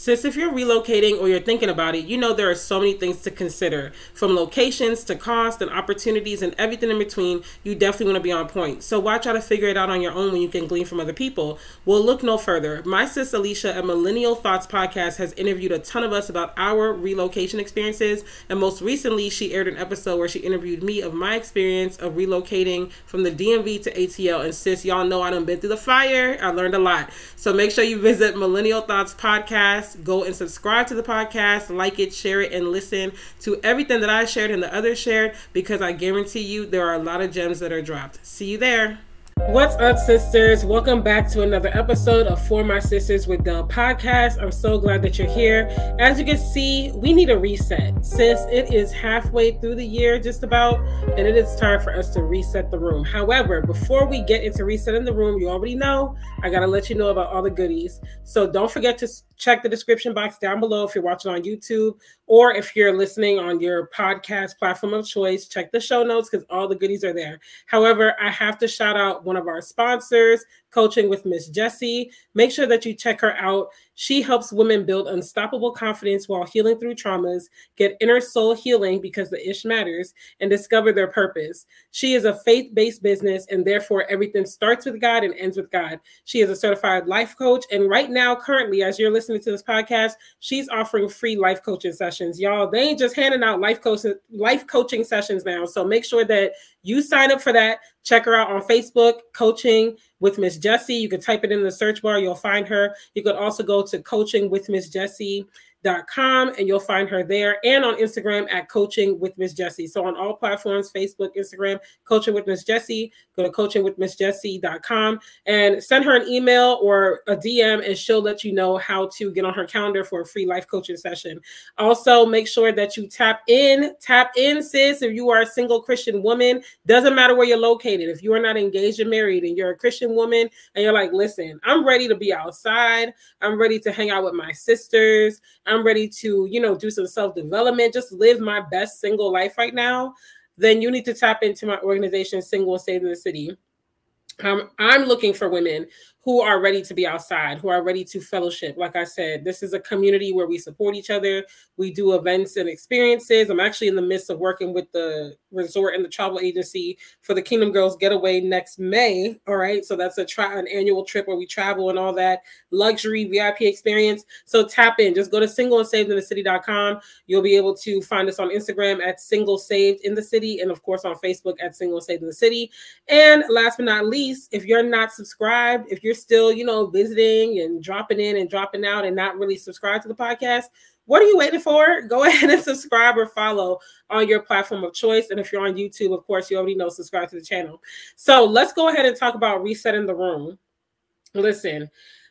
Sis, if you're relocating or you're thinking about it, you know there are so many things to consider from locations to cost and opportunities and everything in between. You definitely want to be on point. So watch how to figure it out on your own when you can glean from other people. Well, look no further. My sis Alicia at Millennial Thoughts Podcast has interviewed a ton of us about our relocation experiences. And most recently, she aired an episode where she interviewed me of my experience of relocating from the DMV to ATL. And sis, y'all know I done been through the fire. I learned a lot. So make sure you visit Millennial Thoughts Podcast podcast. Go and subscribe to the podcast, like it, share it, and listen to everything that I shared and the others shared because I guarantee you there are a lot of gems that are dropped. See you there. What's up, sisters? Welcome back to another episode of For My Sisters with Delle podcast. I'm so glad that you're here. As you can see, we need a reset. Sis, it is halfway through the year, just about, and it is time for us to reset the room. However, before we get into resetting the room, you already know I got to let you know about all the goodies. So don't forget to check the description box down below if you're watching on YouTube or if you're listening on your podcast platform of choice. Check the show notes because all the goodies are there. However, I have to shout out one of our sponsors, Coaching with Miss Jessie. Make sure that you check her out. She helps women build unstoppable confidence while healing through traumas, get inner soul healing because the ish matters, and discover their purpose. She is a faith based business, and therefore everything starts with God and ends with God. She is a certified life coach. And right now, currently, as you're listening to this podcast, she's offering free life coaching sessions. Y'all, they ain't just handing out life coaching life coaching sessions now. So make sure that you sign up for that. Check her out on Facebook, Coaching with Miss Jessie. You can type it in the search bar, you'll find her. You could also go to Coaching with Miss Jessie com and you'll find her there and on Instagram at coaching with Miss Jessie. So on all platforms, Facebook, Instagram, coaching with Miss Jessie, go to coaching with Miss Jessie.com and send her an email or a DM and she'll let you know how to get on her calendar for a free life coaching session. Also, make sure that you tap in, tap in, sis. If you are a single Christian woman, doesn't matter where you're located. If you are not engaged and married and you're a Christian woman and you're like, listen, I'm ready to be outside, I'm ready to hang out with my sisters. I'm ready to, you know, do some self development, just live my best single life right now, then you need to tap into my organization, Single Saved in the City. Um, I'm looking for women who are ready to be outside, who are ready to fellowship. Like I said, this is a community where we support each other. We do events and experiences. I'm actually in the midst of working with the resort and the travel agency for the Kingdom Girls Getaway next May. All right. So that's a try an annual trip where we travel and all that luxury VIP experience. So tap in. Just go to single and saved in the city.com. You'll be able to find us on Instagram at single saved in the city and of course on Facebook at single saved in the city. And last but not least, if you're not subscribed, if you're still, you know, visiting and dropping in and dropping out and not really subscribe to the podcast, what are you waiting for? Go ahead and subscribe or follow on your platform of choice. And if you're on YouTube, of course, you already know, subscribe to the channel. So let's go ahead and talk about resetting the room. Listen,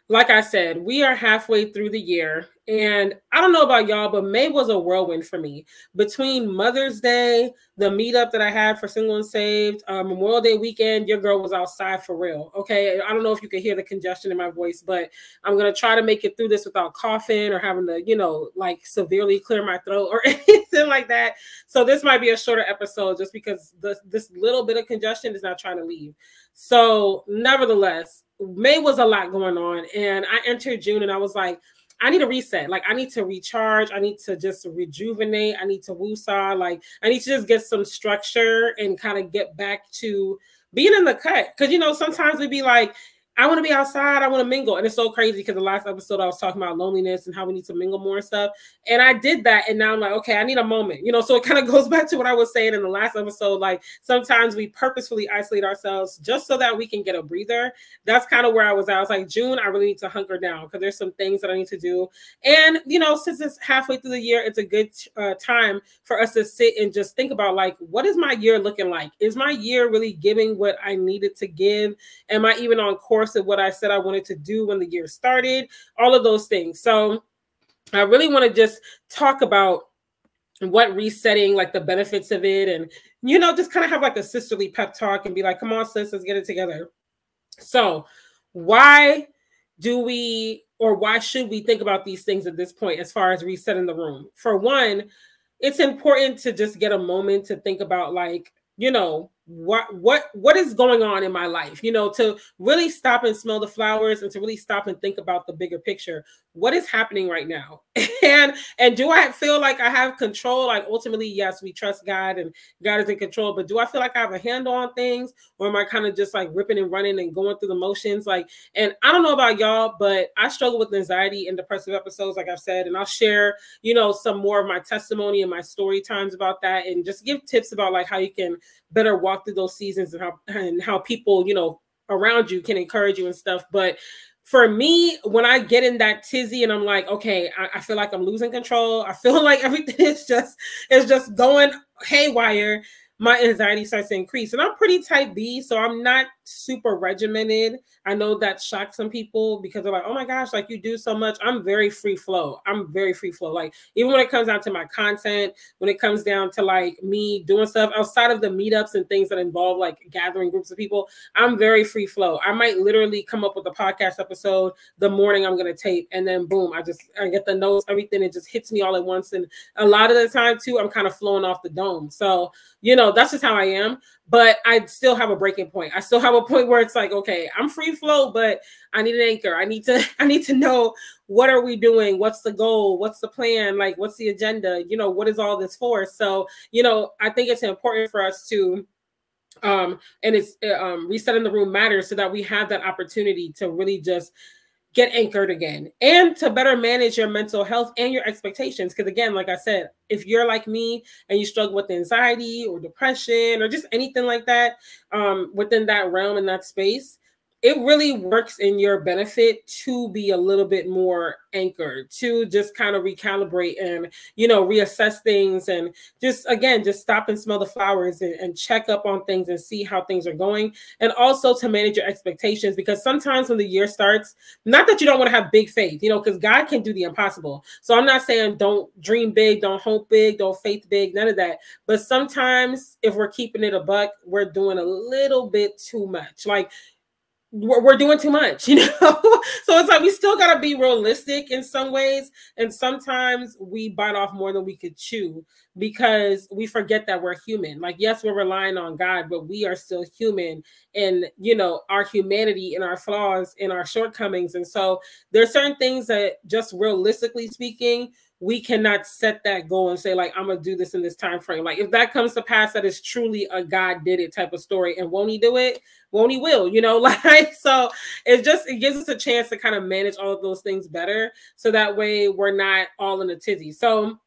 like I said, we are halfway through the year. And I don't know about y'all, but May was a whirlwind for me. Between Mother's Day, the meetup that I had for Single and Saved, uh, Memorial Day weekend, your girl was outside for real. Okay. I don't know if you can hear the congestion in my voice, but I'm going to try to make it through this without coughing or having to, you know, like severely clear my throat or anything like that. So this might be a shorter episode just because the, this little bit of congestion is not trying to leave. So, nevertheless, May was a lot going on, and I entered June, and I was like, I need a reset. Like I need to recharge. I need to just rejuvenate. I need to woosah. Like I need to just get some structure and kind of get back to being in the cut. Cause you know, sometimes we'd be like, I want to be outside. I want to mingle. And it's so crazy because the last episode I was talking about loneliness and how we need to mingle more and stuff. And I did that. And now I'm like, okay, I need a moment. You know, so it kind of goes back to what I was saying in the last episode. Like sometimes we purposefully isolate ourselves just so that we can get a breather. That's kind of where I was at. I was like, June, I really need to hunker down because there's some things that I need to do. And, you know, since it's halfway through the year, it's a good uh, time for us to sit and just think about like, what is my year looking like? Is my year really giving what I needed to give? Am I even on course? Course of what I said I wanted to do when the year started, all of those things. So I really want to just talk about what resetting, like the benefits of it, and you know, just kind of have like a sisterly pep talk and be like, come on, sis, let's get it together. So, why do we or why should we think about these things at this point as far as resetting the room? For one, it's important to just get a moment to think about like, you know, what what what is going on in my life? You know to really stop and smell the flowers and to really stop and think about the bigger picture what is happening right now? And and do i feel like i have control? Like ultimately yes we trust god and god is in control but do i feel like i have a handle on things? Or am i kind of just like ripping and running and going through the motions? Like and i don't know about y'all but i struggle with anxiety and depressive episodes like i've said and i'll share you know some more of my testimony and my story times about that and just give tips about like how you can better walk through those seasons and how and how people you know around you can encourage you and stuff. But for me when i get in that tizzy and i'm like okay I, I, feel like i'm losing control. I feel like everything is just is just going haywire my anxiety starts to increase. And I'm pretty type B, so I'm not super regimented. I know that shocks some people because they're like, oh my gosh, like you do so much. I'm very free flow. I'm very free flow. Like, even when it comes down to my content, when it comes down to like me doing stuff outside of the meetups and things that involve like gathering groups of people, I'm very free flow. I might literally come up with a podcast episode the morning I'm going to tape, and then boom, I just I get the notes, everything. It just hits me all at once. And a lot of the time, too, I'm kind of flowing off the dome. So, you know, that's just how I am. But I still have a breaking point. I still have a point where it's like, okay, I'm free flow, but I need an anchor. I need to, I need to know what are we doing? What's the goal? What's the plan? Like, what's the agenda? You know, what is all this for? So, you know, I think it's important for us to um and it's um resetting the room matters so that we have that opportunity to really just get anchored again and to better manage your mental health and your expectations. Because, again, like I said, if you're like me and you struggle with anxiety or depression or just anything like that um, within that realm and that space, it really works in your benefit to be a little bit more anchored to just kind of recalibrate and you know reassess things and just again just stop and smell the flowers and, and, check up on things and see how things are going. And also to manage your expectations because sometimes when the year starts not that you don't want to have big faith you know because god can do the impossible. So i'm not saying don't dream big don't hope big don't faith big none of that. But sometimes if we're keeping it a buck we're doing a little bit too much. Like we're, we're doing too much, you know? so it's like we still got to be realistic in some ways. And sometimes we bite off more than we could chew because we forget that we're human. Like, yes, we're relying on God, but we are still human and, you know, our humanity and our flaws and our shortcomings. And so there's certain things that, just realistically speaking, we cannot set that goal and say like i'm gonna do this in this time frame like if that comes to pass that is truly a god did it type of story and won't he do it? Won't he will you know? Like so it just it gives us a chance to kind of manage all of those things better so that way we're not all in a tizzy. So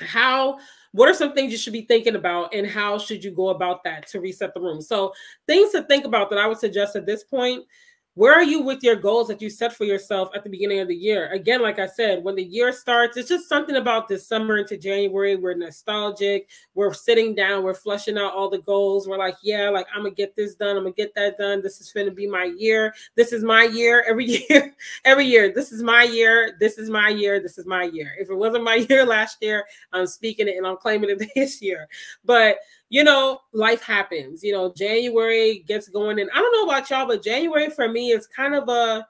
how what are some things you should be thinking about and how should you go about that to reset the room? So things to think about that i would suggest at this point where are you with your goals that you set for yourself at the beginning of the year? Again, like I said, when the year starts, it's just something about this summer into January. We're nostalgic. We're sitting down. We're flushing out all the goals. We're like, yeah, like I'm gonna get this done. I'm gonna get that done. This is gonna be my year. This is my year. Every year, every year. This is my year. This is my year. This is my year. If it wasn't my year last year, I'm speaking it and I'm claiming it this year. But you know, life happens. You know, January gets going, and I don't know about y'all, but January for me is kind of a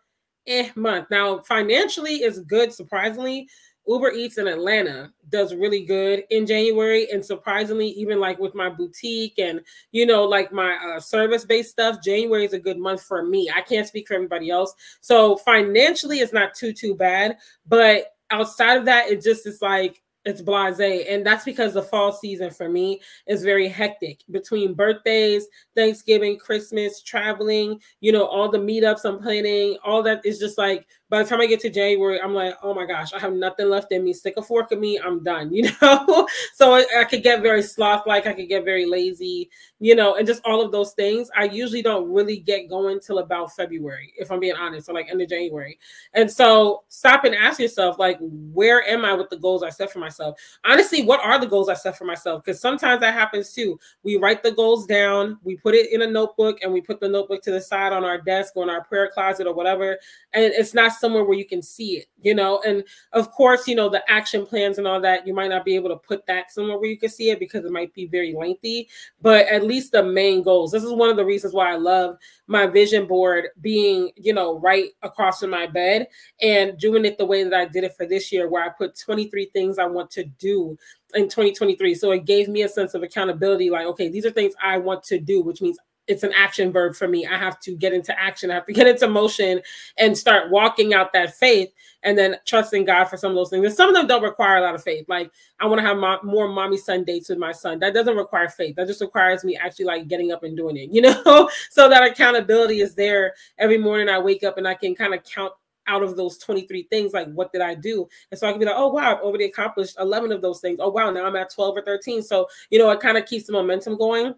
eh month. Now, financially, it's good, surprisingly. Uber Eats in Atlanta does really good in January, and surprisingly, even like with my boutique and you know, like my uh, service-based stuff, January is a good month for me. I can't speak for everybody else, so financially, it's not too too bad. But outside of that, it just is like it's blase and that's because the fall season for me is very hectic between birthdays thanksgiving christmas traveling you know all the meetups i'm planning all that is just like by the time I get to January, I'm like, oh my gosh, I have nothing left in me. Stick a fork in me, I'm done, you know? so I, I could get very sloth like, I could get very lazy, you know, and just all of those things. I usually don't really get going till about February, if I'm being honest, or like end of January. And so stop and ask yourself, like, where am I with the goals I set for myself? Honestly, what are the goals I set for myself? Because sometimes that happens too. We write the goals down, we put it in a notebook, and we put the notebook to the side on our desk or in our prayer closet or whatever. And it's not somewhere where you can see it, you know. And of course, you know, the action plans and all that, you might not be able to put that somewhere where you can see it because it might be very lengthy, but at least the main goals. This is one of the reasons why I love my vision board being, you know, right across from my bed and doing it the way that I did it for this year, where I put 23 things I want to do in 2023. So it gave me a sense of accountability like, okay, these are things I want to do, which means it's an action verb for me. I have to get into action. I have to get into motion and start walking out that faith and then trusting God for some of those things. And some of them don't require a lot of faith. Like I want to have mo- more mommy son dates with my son. That doesn't require faith. That just requires me actually like getting up and doing it, you know? so that accountability is there every morning I wake up and I can kind of count out of those 23 things, like what did I do? And so I can be like, oh wow, I've already accomplished 11 of those things. Oh wow, now I'm at 12 or 13. So, you know, it kind of keeps the momentum going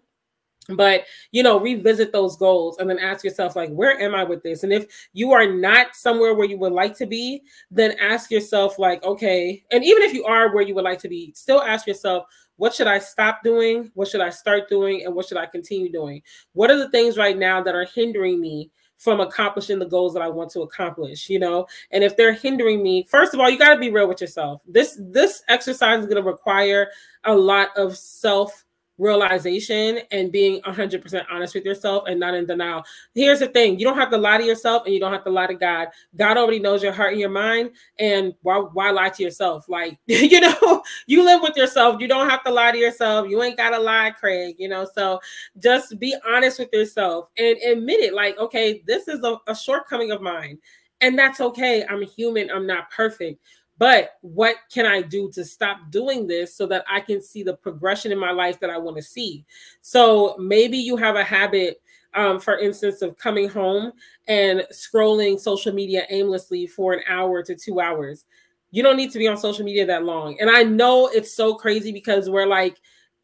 but you know revisit those goals and then ask yourself like where am i with this and if you are not somewhere where you would like to be then ask yourself like okay and even if you are where you would like to be still ask yourself what should i stop doing what should i start doing and what should i continue doing what are the things right now that are hindering me from accomplishing the goals that I want to accomplish, you know? And if they're hindering me, first of all, you got to be real with yourself. This this exercise is going to require a lot of self realization and being 100% honest with yourself and not in denial. Here's the thing you don't have to lie to yourself and you don't have to lie to God. God already knows your heart and your mind. And why, why lie to yourself? Like, you know, you live with yourself. You don't have to lie to yourself. You ain't got to lie, Craig, you know. So just be honest with yourself and admit it. Like, okay, this is a, a shortcoming of mine. And that's okay. I'm human. I'm not perfect but what can I do to stop doing this so that I can see the progression in my life that I want to see? So maybe you have a habit, um, for instance, of coming home and scrolling social media aimlessly for an hour to two hours. You don't need to be on social media that long. And I know it's so crazy because we're like,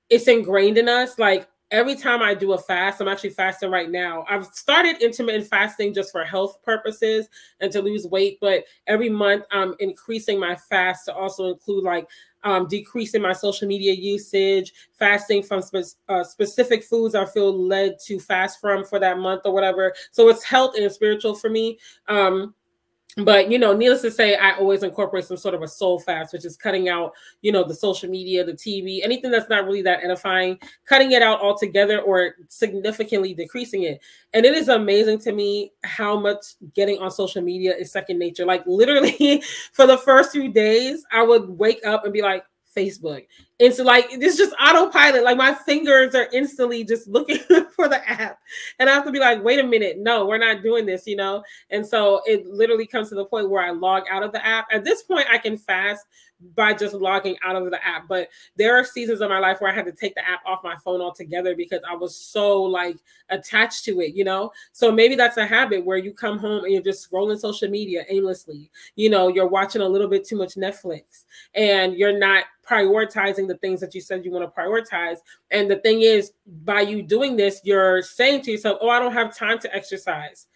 it's ingrained in us. Like, every time I do a fast, I'm actually fasting right now. I've started intermittent fasting just for health purposes and to lose weight, but every month I'm increasing my fast to also include like um, decreasing my social media usage, fasting from spe- uh, specific foods I feel led to fast from for that month or whatever. So it's health and spiritual for me. Um, but you know needless to say i always incorporate some sort of a soul fast which is cutting out you know the social media the tv anything that's not really that edifying cutting it out altogether or significantly decreasing it. And it is amazing to me how much getting on social media is second nature. Like literally for the first few days i would wake up and be like Facebook. It's like it's just autopilot. Like my fingers are instantly just looking for the app. And I have to be like, wait a minute, no, we're not doing this, you know? And so it literally comes to the point where I log out of the app. At this point, I can fast by just logging out of the app. But there are seasons of my life where I had to take the app off my phone altogether because I was so like attached to it, you know? So maybe that's a habit where you come home and you're just scrolling social media aimlessly. You know, you're watching a little bit too much Netflix and you're not prioritizing the things that you said you want to prioritize. And the thing is, by you doing this, you're saying to yourself, oh, I don't have time to exercise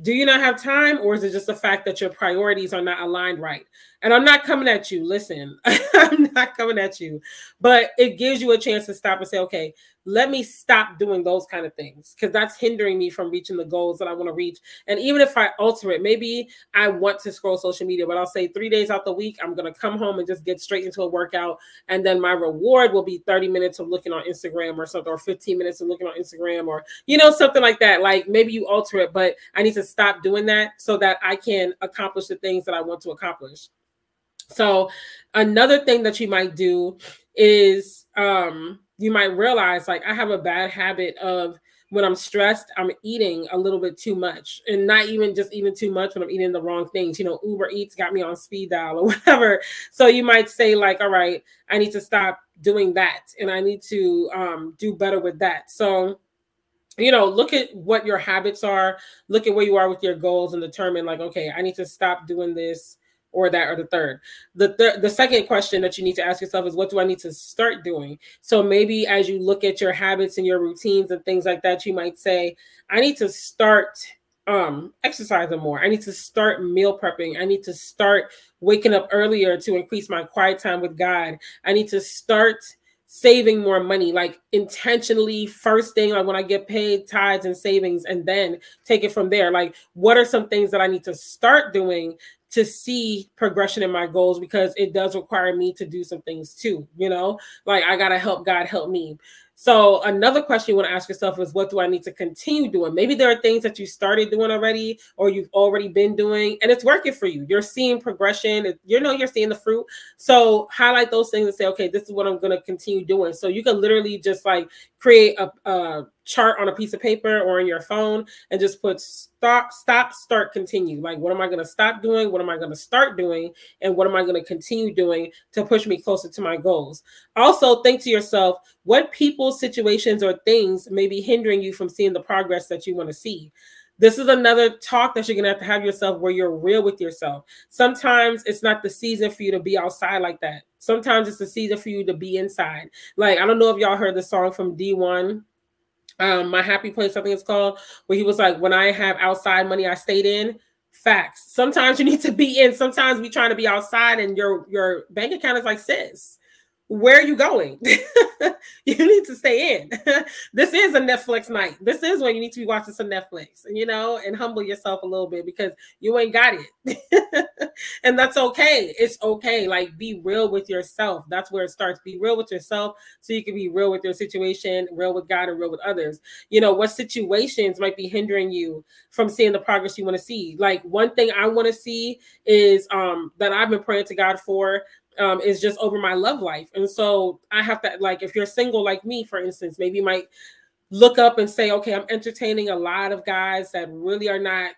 do you not have time or is it just the fact that your priorities are not aligned right and i'm not coming at you listen i'm not coming at you but it gives you a chance to stop and say okay let me stop doing those kind of things because that's hindering me from reaching the goals that I want to reach. And even if I alter it, maybe I want to scroll social media, but I'll say three days out the week, I'm going to come home and just get straight into a workout. And then my reward will be 30 minutes of looking on Instagram or something, or 15 minutes of looking on Instagram, or, you know, something like that. Like maybe you alter it, but I need to stop doing that so that I can accomplish the things that I want to accomplish. So, another thing that you might do is, um, you might realize like I have a bad habit of when I'm stressed, I'm eating a little bit too much and not even just even too much when I'm eating the wrong things. You know, Uber Eats got me on speed dial or whatever. So you might say, like, all right, I need to stop doing that and I need to um, do better with that. So, you know, look at what your habits are, look at where you are with your goals and determine, like, okay, I need to stop doing this or that or the third. The third, the second question that you need to ask yourself is what do I need to start doing? So maybe as you look at your habits and your routines and things like that, you might say, I need to start um exercising more. I need to start meal prepping. I need to start waking up earlier to increase my quiet time with God. I need to start saving more money, like intentionally first thing, like when I get paid, tithes and savings, and then take it from there. Like, what are some things that I need to start doing to see progression in my goals because it does require me to do some things too, you know? Like I got to help God help me. So another question you want to ask yourself is what do I need to continue doing? Maybe there are things that you started doing already or you've already been doing and it's working for you. You're seeing progression, you know you're seeing the fruit. So highlight those things and say, okay, this is what I'm going to continue doing. So you can literally just like create a, a chart on a piece of paper or on your phone and just put stop, stop, start, continue. Like, what am I going to stop doing? What am I going to start doing? And what am I going to continue doing to push me closer to my goals? Also, think to yourself, what people, situations, or things may be hindering you from seeing the progress that you want to see? This is another talk that you're going to have to have yourself where you're real with yourself. Sometimes it's not the season for you to be outside like that. Sometimes it's the season for you to be inside. Like, I don't know if y'all heard the song from Dee-1 um, my happy place, I think it's called, where he was like, when I have outside money, I stayed in. Facts. Sometimes you need to be in. Sometimes we trying to be outside, and your your bank account is like, sis, where are you going? you need to stay in. this is a Netflix night. This is when you need to be watching some Netflix, you know, and humble yourself a little bit because you ain't got it. and that's okay. It's okay. Like be real with yourself. That's where it starts. Be real with yourself so you can be real with your situation, real with God, and real with others. You know, what situations might be hindering you from seeing the progress you want to see? Like one thing I want to see is um that I've been praying to God for um, is just over my love life. And so I have to, like, if you're single like me, for instance, maybe you might look up and say, okay, I'm entertaining a lot of guys that really are not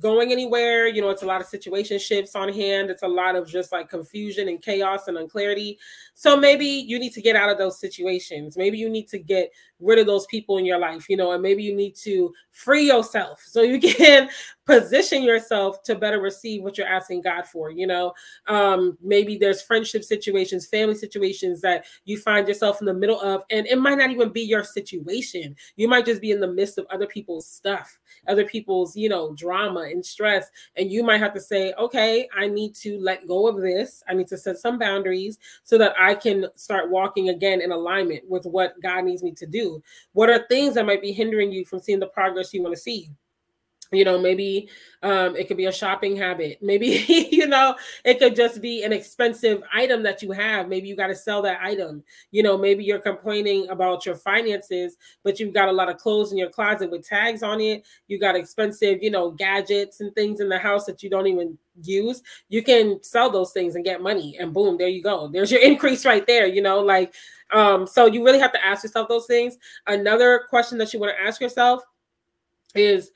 going anywhere. You know, it's a lot of situationships on hand. It's a lot of just like confusion and chaos and unclarity. So maybe you need to get out of those situations. Maybe you need to get rid of those people in your life, you know, and maybe you need to free yourself so you can position yourself to better receive what you're asking God for, you know. Um, maybe there's friendship situations, family situations that you find yourself in the middle of, and it might not even be your situation. You might just be in the midst of other people's stuff, other people's, you know, drama and stress. And you might have to say, okay, I need to let go of this. I need to set some boundaries so that I can start walking again in alignment with what God needs me to do what are things that might be hindering you from seeing the progress you want to see? You know maybe um it could be a shopping habit. Maybe you know it could just be an expensive item that you have. Maybe you got to sell that item. You know maybe you're complaining about your finances but you've got a lot of clothes in your closet with tags on it. You got expensive you know gadgets and things in the house that you don't even use. You can sell those things and get money and boom there you go. There's your increase right there you know like um, so you really have to ask yourself those things. Another question that you want to ask yourself is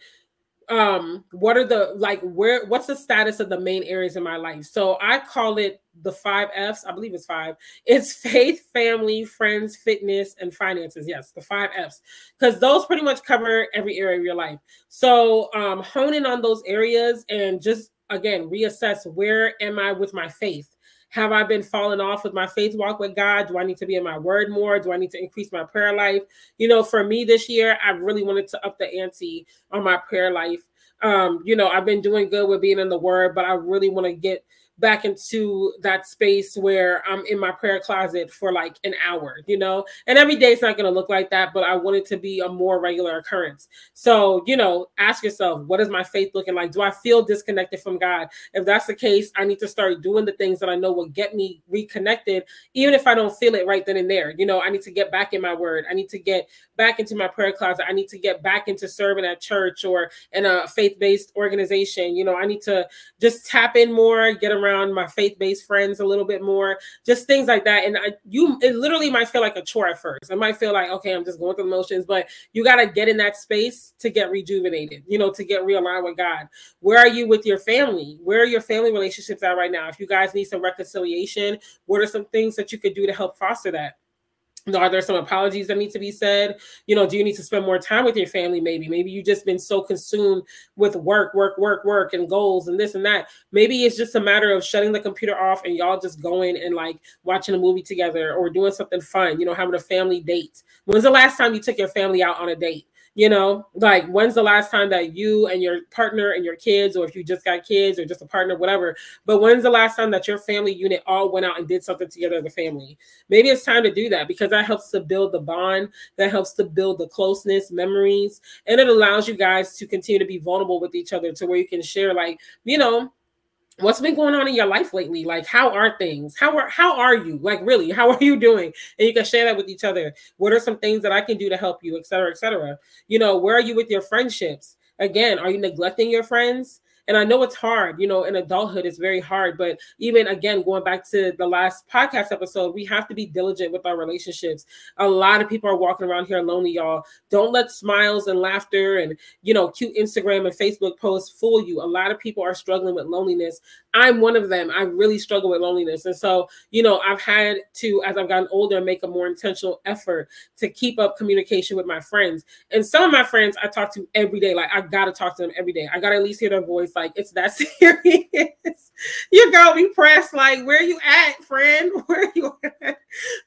um what are the like where what's the status of the main areas in my life? So i call it the five f's. I believe it's five. It's faith family friends fitness and finances. Yes the five f's. Because those pretty much cover every area of your life. So um hone in on those areas and just again reassess where am i with my faith have I been falling off with my faith walk with God? Do I need to be in my word more? Do I need to increase my prayer life? You know, for me this year, I really wanted to up the ante on my prayer life. Um, you know, I've been doing good with being in the word, but I really want to get back into that space where I'm in my prayer closet for like an hour, you know, and every day it's not going to look like that, but I want it to be a more regular occurrence. So, you know, ask yourself, what is my faith looking like? Do I feel disconnected from God? If that's the case, I need to start doing the things that I know will get me reconnected, even if I don't feel it right then and there. You know, I need to get back in my word. I need to get back into my prayer closet. I need to get back into serving at church or in a faith based organization. You know, I need to just tap in more, get around my faith-based friends a little bit more, just things like that. And I, you, it literally might feel like a chore at first. It might feel like, okay, I'm just going through the motions, but you got to get in that space to get rejuvenated, you know, to get realigned with God. Where are you with your family? Where are your family relationships at right now? If you guys need some reconciliation, what are some things that you could do to help foster that? Are there some apologies that need to be said? You know do you need to spend more time with your family maybe? Maybe you've just been so consumed with work work work work and goals and this and that. Maybe it's just a matter of shutting the computer off and y'all just going and like watching a movie together or doing something fun you know having a family date. When's the last time you took your family out on a date You know, like when's the last time that you and your partner and your kids, or if you just got kids or just a partner, whatever, but when's the last time that your family unit all went out and did something together as a family? Maybe it's time to do that because that helps to build the bond, that helps to build the closeness, memories, and it allows you guys to continue to be vulnerable with each other to where you can share, like, you know, what's been going on in your life lately? Like how are things? How are how are you? Like really how are you doing? And you can share that with each other. What are some things that i can do to help you et cetera et cetera. You know where are you with your friendships? Again are you neglecting your friends and I know it's hard, you know, in adulthood, it's very hard. But even again, going back to the last podcast episode, we have to be diligent with our relationships. A lot of people are walking around here lonely, y'all. Don't let smiles and laughter and, you know, cute Instagram and Facebook posts fool you. A lot of people are struggling with loneliness. I'm one of them. I really struggle with loneliness. And so, you know, I've had to, as I've gotten older, make a more intentional effort to keep up communication with my friends. And some of my friends I talk to every day. Like, I got to talk to them every day. I got to at least hear their voice like it's that serious. Your girl be pressed like, where you at, friend? Where you at?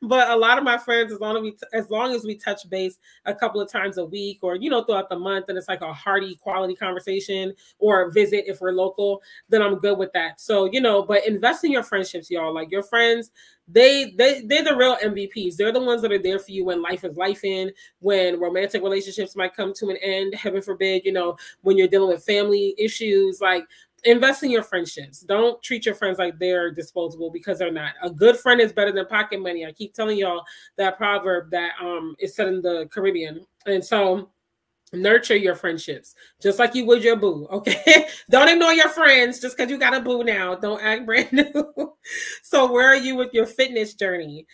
But a lot of my friends, as long as we as long as we touch base a couple of times a week or you know throughout the month, and it's like a hearty quality conversation or visit if we're local, then I'm good with that. So you know, but invest in your friendships, y'all. Like your friends, they they they're the real MVPs. They're the ones that are there for you when life is life in, when romantic relationships might come to an end, heaven forbid, you know, when you're dealing with family issues, like invest in your friendships. Don't treat your friends like they're disposable because they're not. A good friend is better than pocket money. I keep telling y'all that proverb that um is said in the Caribbean. And so nurture your friendships just like you would your boo okay? Don't ignore your friends just because you got a boo now. Don't act brand new. So where are you with your fitness journey?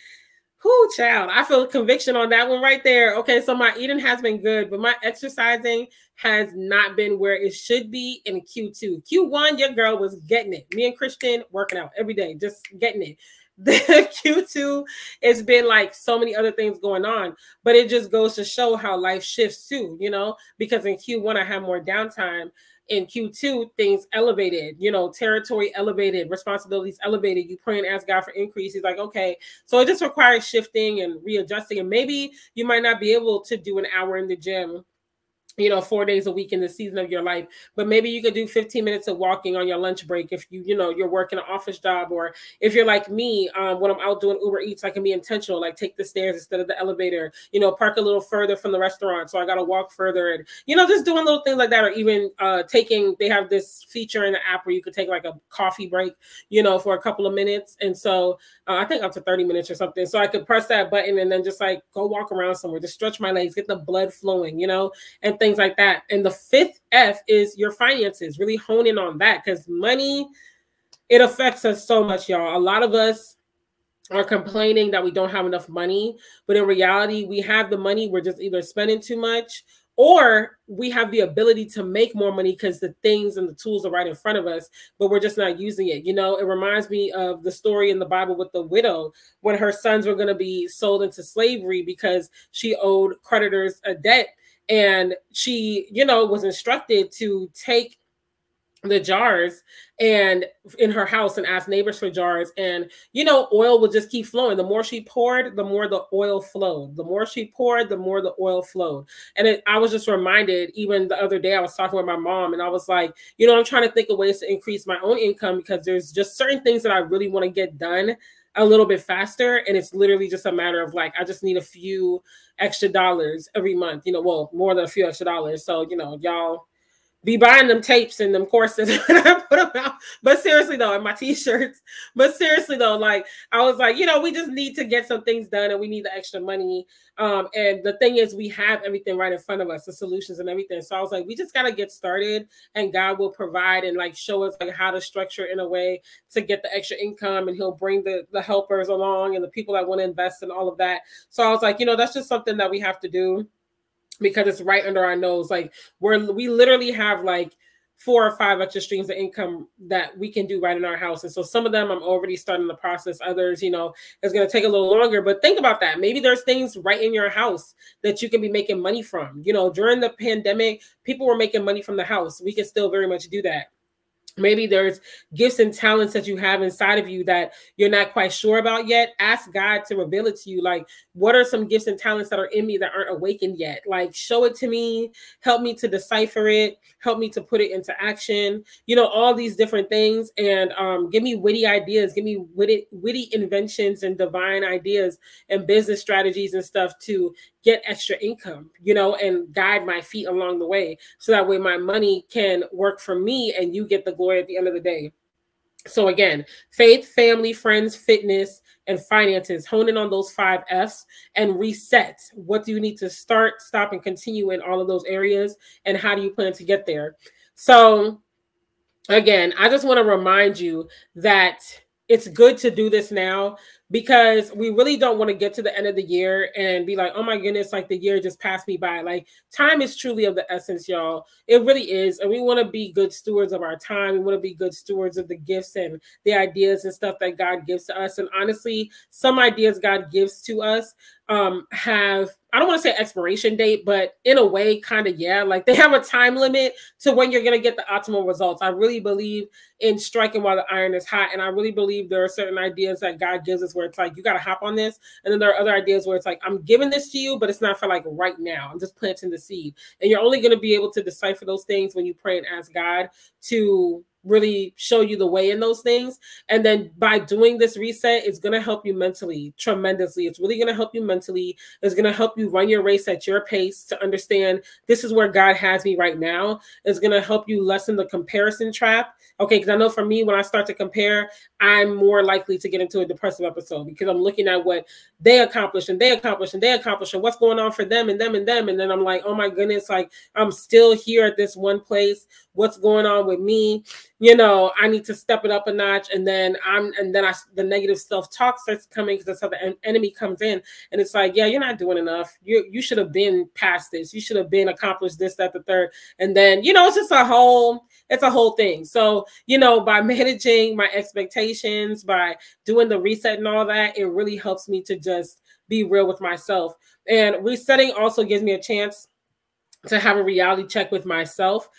Who child i feel conviction on that one right there. Okay so my eating has been good but my exercising has not been where it should be in q2 q1 your girl was getting it. Me and christian working out every day just getting it the Q2, it's been like so many other things going on, but it just goes to show how life shifts too, you know, because in Q1 I had more downtime. In Q2, things elevated, you know, territory elevated, responsibilities elevated. You pray and ask God for increase. He's like, okay. So it just requires shifting and readjusting. And maybe you might not be able to do an hour in the gym you know four days a week in the season of your life. But maybe you could do 15 minutes of walking on your lunch break if you you know you're working an office job or if you're like me um, when i'm out doing uber eats i can be intentional like take the stairs instead of the elevator you know park a little further from the restaurant so i gotta walk further and you know just doing little things like that or even uh, taking they have this feature in the app where you could take like a coffee break you know for a couple of minutes. And so uh, i think up to 30 minutes or something. So i could press that button and then just like go walk around somewhere just stretch my legs get the blood flowing you know and things like that. And the fifth F is your finances, really honing on that because money, it affects us so much, y'all. A lot of us are complaining that we don't have enough money, but in reality, we have the money. We're just either spending too much or we have the ability to make more money because the things and the tools are right in front of us, but we're just not using it. You know, it reminds me of the story in the Bible with the widow when her sons were going to be sold into slavery because she owed creditors a debt and she you know was instructed to take the jars and in her house and ask neighbors for jars. And you know oil would just keep flowing. The more she poured the more the oil flowed. The more she poured the more the oil flowed. And it, i was just reminded even the other day i was talking with my mom and i was like you know i'm trying to think of ways to increase my own income because there's just certain things that i really want to get done a little bit faster and it's literally just a matter of like i just need a few extra dollars every month you know well more than a few extra dollars. So you know y'all be buying them tapes and them courses and I put them out. But seriously though, and my t-shirts. But seriously though, like I was like, you know, we just need to get some things done and we need the extra money. Um, and the thing is, we have everything right in front of us, the solutions and everything. So I was like, we just gotta get started and God will provide and like show us like how to structure in a way to get the extra income and he'll bring the, the helpers along and the people that want to invest in all of that. So I was like, you know, that's just something that we have to do because it's right under our nose. Like we're we literally have like four or five extra streams of income that we can do right in our house. And so some of them I'm already starting the process. Others, you know, it's going to take a little longer. But think about that. Maybe there's things right in your house that you can be making money from. You know, during the pandemic, people were making money from the house. We can still very much do that maybe there's gifts and talents that you have inside of you that you're not quite sure about yet. Ask god to reveal it to you. Like what are some gifts and talents that are in me that aren't awakened yet? Like show it to me. Help me to decipher it. Help me to put it into action. You know all these different things. And um, give me witty ideas. Give me witty witty inventions and divine ideas and business strategies and stuff to get extra income, you know, and guide my feet along the way. So that way my money can work for me and you get the glory at the end of the day. So again, faith, family, friends, fitness, and finances. Hone in on those five F's and reset. What do you need to start, stop, and continue in all of those areas? And how do you plan to get there? So again, I just want to remind you that it's good to do this now because we really don't want to get to the end of the year and be like, oh my goodness, like the year just passed me by. Like time is truly of the essence, y'all. It really is. And we want to be good stewards of our time. We want to be good stewards of the gifts and the ideas and stuff that God gives to us. And honestly, some ideas God gives to us um, have I don't want to say expiration date, but in a way, kind of, yeah. Like they have a time limit to when you're to get the optimal results. I really believe in striking while the iron is hot. And I really believe there are certain ideas that God gives us where it's like, you got to hop on this. And then there are other ideas where it's like, I'm giving this to you, but it's not for like right now. I'm just planting the seed. And you're only going to be able to decipher those things when you pray and ask God to really show you the way in those things. And then by doing this reset, it's going to help you mentally tremendously. It's really going to help you mentally. It's going to help you run your race at your pace to understand this is where God has me right now. It's going to help you lessen the comparison trap. Okay, because I know for me, when I start to compare, I'm more likely to get into a depressive episode because I'm looking at what they accomplished and they accomplished and they accomplished and what's going on for them and them and them. And then I'm like, oh my goodness, like I'm still here at this one place. What's going on with me? You know, I need to step it up a notch. And then I'm, and then I, the negative self talk starts coming because that's how the en- enemy comes in. And it's like, yeah, you're not doing enough. You, you should have been past this. You should have been accomplished this, that, the third. And then, you know, it's just a whole, it's a whole thing. So, you know, by managing my expectations, by doing the reset and all that, it really helps me to just be real with myself. And resetting also gives me a chance to have a reality check with myself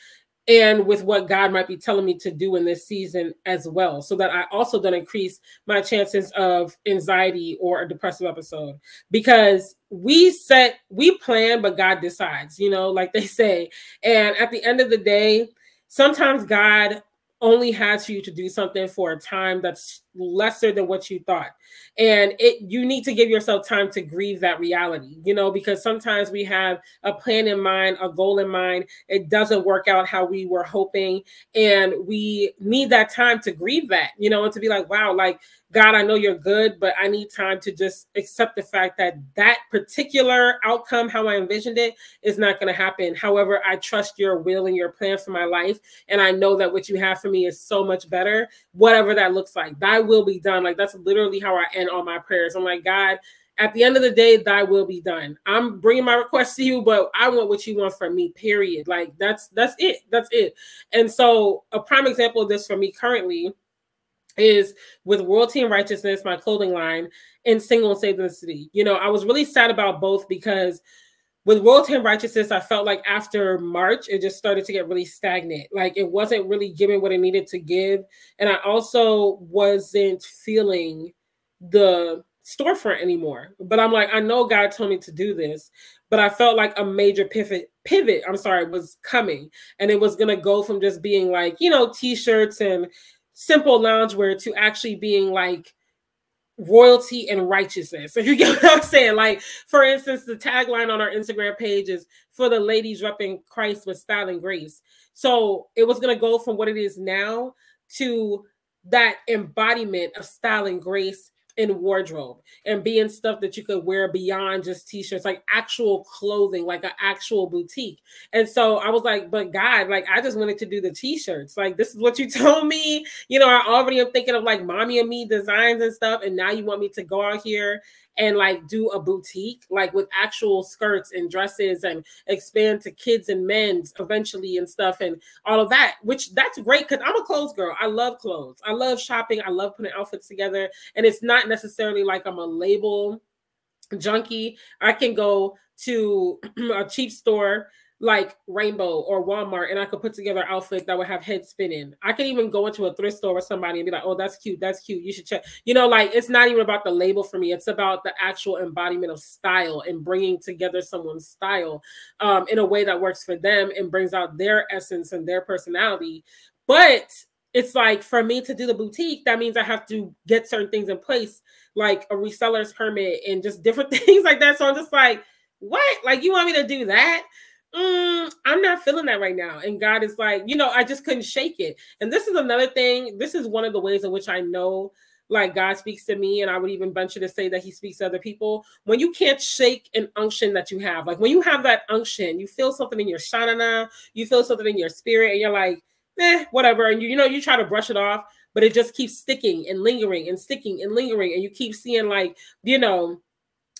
and with what God might be telling me to do in this season as well, so that I also don't increase my chances of anxiety or a depressive episode. Because we set, we plan, but God decides, you know, like they say. And at the end of the day, sometimes God only has you to do something for a time that's lesser than what you thought and it you need to give yourself time to grieve that reality you know because sometimes we have a plan in mind a goal in mind it doesn't work out how we were hoping and we need that time to grieve that you know and to be like wow like God, I know you're good, but I need time to just accept the fact that that particular outcome, how I envisioned it, is not going to happen. However, I trust your will and your plan for my life. And I know that what you have for me is so much better, whatever that looks like. Thy will be done. Like that's literally how I end all my prayers. I'm like, God, at the end of the day, thy will be done. I'm bringing my request to you, but I want what you want from me, period. Like that's that's it. That's it. And so a prime example of this for me currently is with Royalty and Righteousness, my clothing line, and Single and Saved in the City. You know, I was really sad about both because with Royalty and Righteousness, I felt like after March, it just started to get really stagnant. Like it wasn't really giving what it needed to give. And I also wasn't feeling the storefront anymore. But I'm like, I know God told me to do this, but I felt like a major pivot pivot, I'm sorry, was coming. And it was gonna go from just being like, you know, t-shirts and simple loungewear to actually being like royalty and righteousness. So you get what I'm saying? Like, for instance, the tagline on our Instagram page is for the ladies repping Christ with style and grace. So it was gonna go from what it is now to that embodiment of style and grace in wardrobe and being stuff that you could wear beyond just t-shirts like actual clothing like an actual boutique. And so i was like but god like i just wanted to do the t-shirts. Like this is what you told me. You know i already am thinking of like mommy and me designs and stuff and now you want me to go out here and like do a boutique like with actual skirts and dresses and expand to kids and men's eventually and stuff and all of that which that's great because i'm a clothes girl. I love clothes. I love shopping. I love putting outfits together. And it's not necessarily like i'm a label junkie. I can go to a cheap store like Rainbow or Walmart and I could put together outfits that would have head spinning. I can even go into a thrift store with somebody and be like, oh, that's cute. That's cute. You should check. You know, like it's not even about the label for me. It's about the actual embodiment of style and bringing together someone's style um, in a way that works for them and brings out their essence and their personality. But it's like for me to do the boutique, that means I have to get certain things in place, like a reseller's permit and just different things like that. So I'm just like, what? Like, you want me to do that? Mm, I'm not feeling that right now. And God is like, you know, I just couldn't shake it. And this is another thing. This is one of the ways in which I know like God speaks to me, and I would even venture to say that He speaks to other people. When you can't shake an unction that you have, like when you have that unction, you feel something in your shanana, you feel something in your spirit, and you're like, eh, whatever. And you, you know, you try to brush it off, but it just keeps sticking and lingering and sticking and lingering. And you keep seeing, like, you know,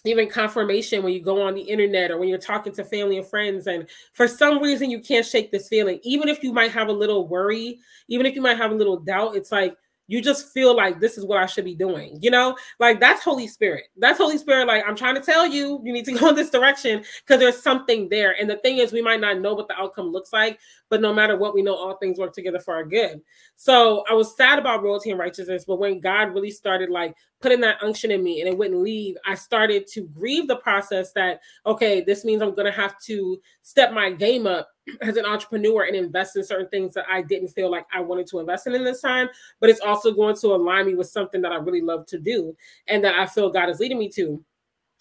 even confirmation when you go on the internet or when you're talking to family and friends and for some reason you can't shake this feeling. Even if you might have a little worry even if you might have a little doubt it's like you just feel like this is what I should be doing. You know, like that's Holy Spirit. That's Holy Spirit. Like, I'm trying to tell you, you need to go in this direction because there's something there. And the thing is, we might not know what the outcome looks like, but no matter what, we know all things work together for our good. So I was sad about royalty and righteousness, but when God really started like putting that unction in me and it wouldn't leave, I started to grieve the process that, okay, this means I'm going to have to step my game up as an entrepreneur and invest in certain things that I didn't feel like I wanted to invest in in this time, but it's also going to align me with something that I really love to do and that I feel God is leading me to.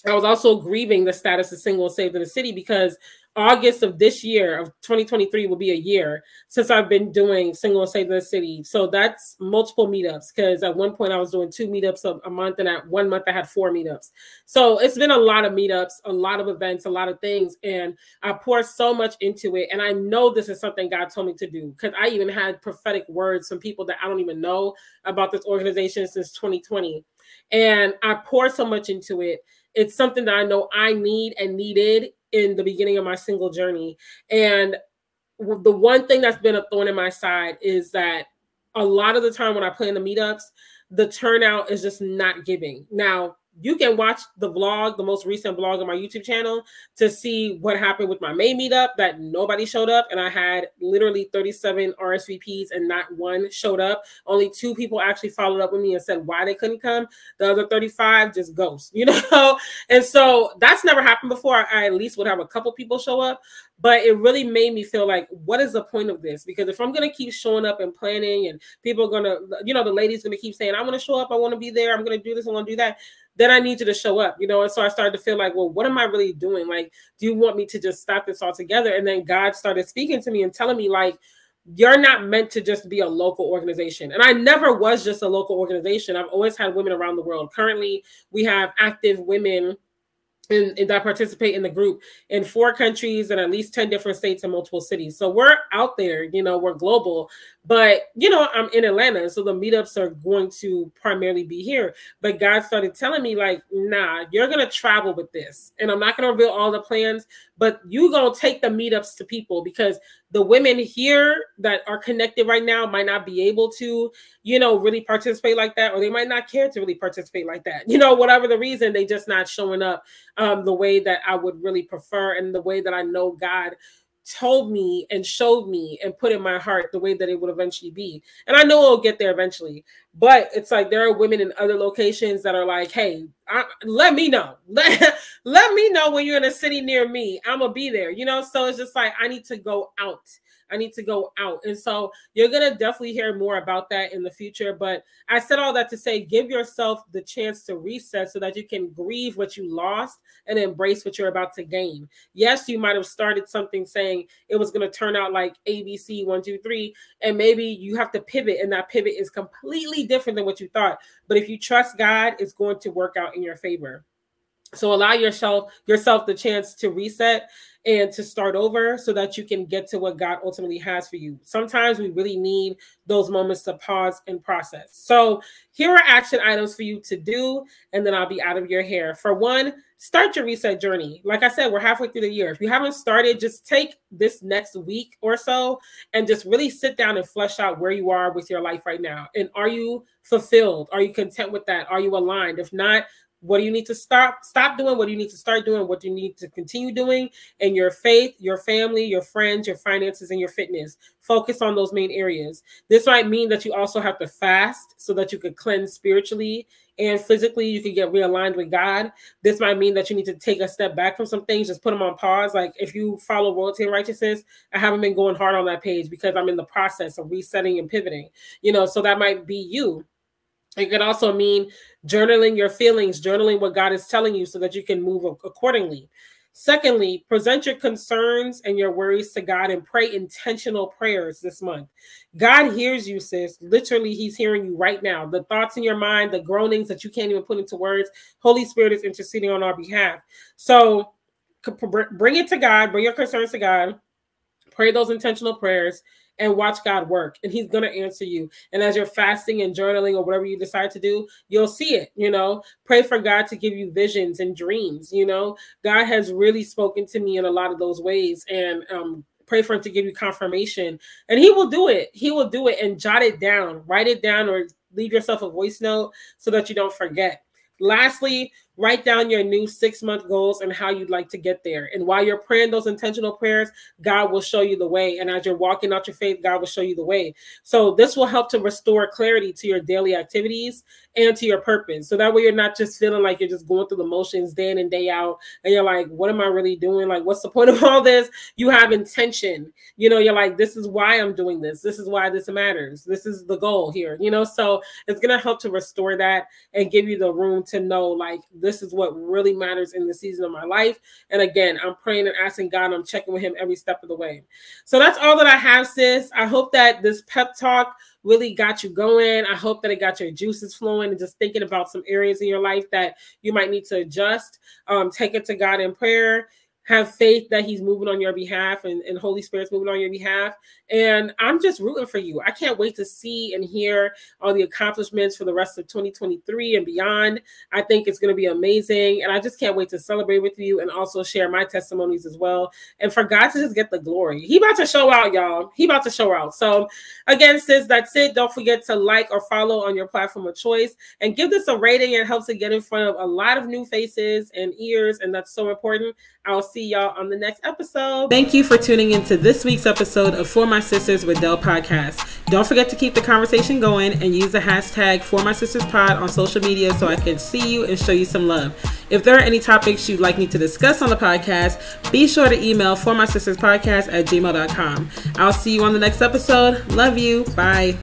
I was also grieving the status of single saved in the city because August of this year of 2023 will be a year since I've been doing single and saved in the city. So that's multiple meetups because at one point I was doing two meetups a, a, month, and at one month I had four meetups. So it's been a lot of meetups, a lot of events, a lot of things, and I pour so much into it. And I know this is something God told me to do because I even had prophetic words from people that I don't even know about this organization since 2020. And I pour so much into it it's something that I know I need and needed in the beginning of my single journey. And the one thing that's been a thorn in my side is that a lot of the time when I plan the meetups, the turnout is just not giving. Now, you can watch the vlog, the most recent vlog on my YouTube channel to see what happened with my May meetup that nobody showed up. And I had literally 37 RSVPs and not one showed up. Only two people actually followed up with me and said why they couldn't come. The other 35 just ghost, you know? And so that's never happened before. I at least would have a couple people show up but it really made me feel like what is the point of this because if i'm going to keep showing up and planning and people are going to you know the ladies going to keep saying i want to show up i want to be there i'm going to do this i want to do that then i need you to show up you know and so i started to feel like well what am i really doing like do you want me to just stop this all together and then god started speaking to me and telling me like you're not meant to just be a local organization. And I never was just a local organization. I've always had women around the world. Currently, we have active women in, in, that participate in the group in four countries and at least 10 different states and multiple cities. So we're out there, you know, we're global. But, you know, I'm in Atlanta, so the meetups are going to primarily be here. But God started telling me, like, nah, you're to travel with this. And I'm not to reveal all the plans, but you to take the meetups to people because the women here that are connected right now might not be able to, you know, really participate like that, or they might not care to really participate like that. You know, whatever the reason, they just not showing up um, the way that I would really prefer and the way that I know God told me and showed me and put in my heart the way that it would eventually be. And I know it'll get there eventually. But it's like there are women in other locations that are like, hey, I, let me know. Let, let me know when you're in a city near me. I'm going to be there. You know, so it's just like I need to go out I need to go out. And so you're going to definitely hear more about that in the future. But I said all that to say give yourself the chance to reset so that you can grieve what you lost and embrace what you're about to gain. Yes, you might have started something saying it was going to turn out like ABC one, two, three, and maybe you have to pivot, and that pivot is completely different than what you thought. But if you trust God, it's going to work out in your favor. So allow yourself yourself the chance to reset and to start over so that you can get to what God ultimately has for you. Sometimes we really need those moments to pause and process. So, here are action items for you to do, and then I'll be out of your hair. For one, start your reset journey. Like I said, we're halfway through the year. If you haven't started, just take this next week or so and just really sit down and flesh out where you are with your life right now. And are you fulfilled? Are you content with that? Are you aligned? If not, what do you need to stop stop doing? What do you need to start doing? What do you need to continue doing? In your faith your family your friends your finances and your fitness. Focus on those main areas. This might mean that you also have to fast so that you could cleanse spiritually and physically. You can get realigned with god. This might mean that you need to take a step back from some things. Just put them on pause. Like if you follow royalty and righteousness i haven't been going hard on that page because i'm in the process of resetting and pivoting you know? So that might be you it could also mean journaling your feelings, journaling what God is telling you so that you can move accordingly. Secondly, present your concerns and your worries to God and pray intentional prayers this month. God hears you, sis. Literally, He's hearing you right now. The thoughts in your mind, the groanings that you can't even put into words, Holy Spirit is interceding on our behalf. So bring it to God, bring your concerns to God, pray those intentional prayers, and watch God work. And He's going to answer you. And as you're fasting and journaling or whatever you decide to do, you'll see it. You know, pray for God to give you visions and dreams. You know, God has really spoken to me in a lot of those ways. And, um, pray for him to give you confirmation and he will do it he will do it and jot it down write it down or leave yourself a voice note so that you don't forget lastly write down your new six month goals and how you'd like to get there. And while you're praying those intentional prayers, God will show you the way. And as you're walking out your faith, God will show you the way. So this will help to restore clarity to your daily activities and to your purpose. So that way you're not just feeling like you're just going through the motions day in and day out. And you're like, what am I really doing? Like, what's the point of all this? You have intention. You know, you're like, this is why I'm doing this. This is why this matters. This is the goal here. You know, so it's going to help to restore that and give you the room to know, like, this is what really matters in the season of my life. And again, I'm praying and asking God, I'm checking with Him every step of the way. So that's all that I have, sis. I hope that this pep talk really got you going. I hope that it got your juices flowing and just thinking about some areas in your life that you might need to adjust. Um, take it to God in prayer have faith that he's moving on your behalf and, and Holy Spirit's moving on your behalf. And I'm just rooting for you. I can't wait to see and hear all the accomplishments for the rest of 2023 and beyond. I think it's going to be amazing. And I just can't wait to celebrate with you and also share my testimonies as well. And for God to just get the glory. He about to show out, y'all. He about to show out. So again, sis, that's it. Don't forget to like or follow on your platform of choice and give this a rating. It helps to get in front of a lot of new faces and ears. And that's so important. I'll see y'all on the next episode. Thank you for tuning into this week's episode of For My Sisters with Delle podcast. Don't forget to keep the conversation going and use the hashtag For My Sisters Pod on social media so I can see you and show you some love. If there are any topics you'd like me to discuss on the podcast, be sure to email For My Sisters Podcast at gmail.com. I'll see you on the next episode. Love you. Bye.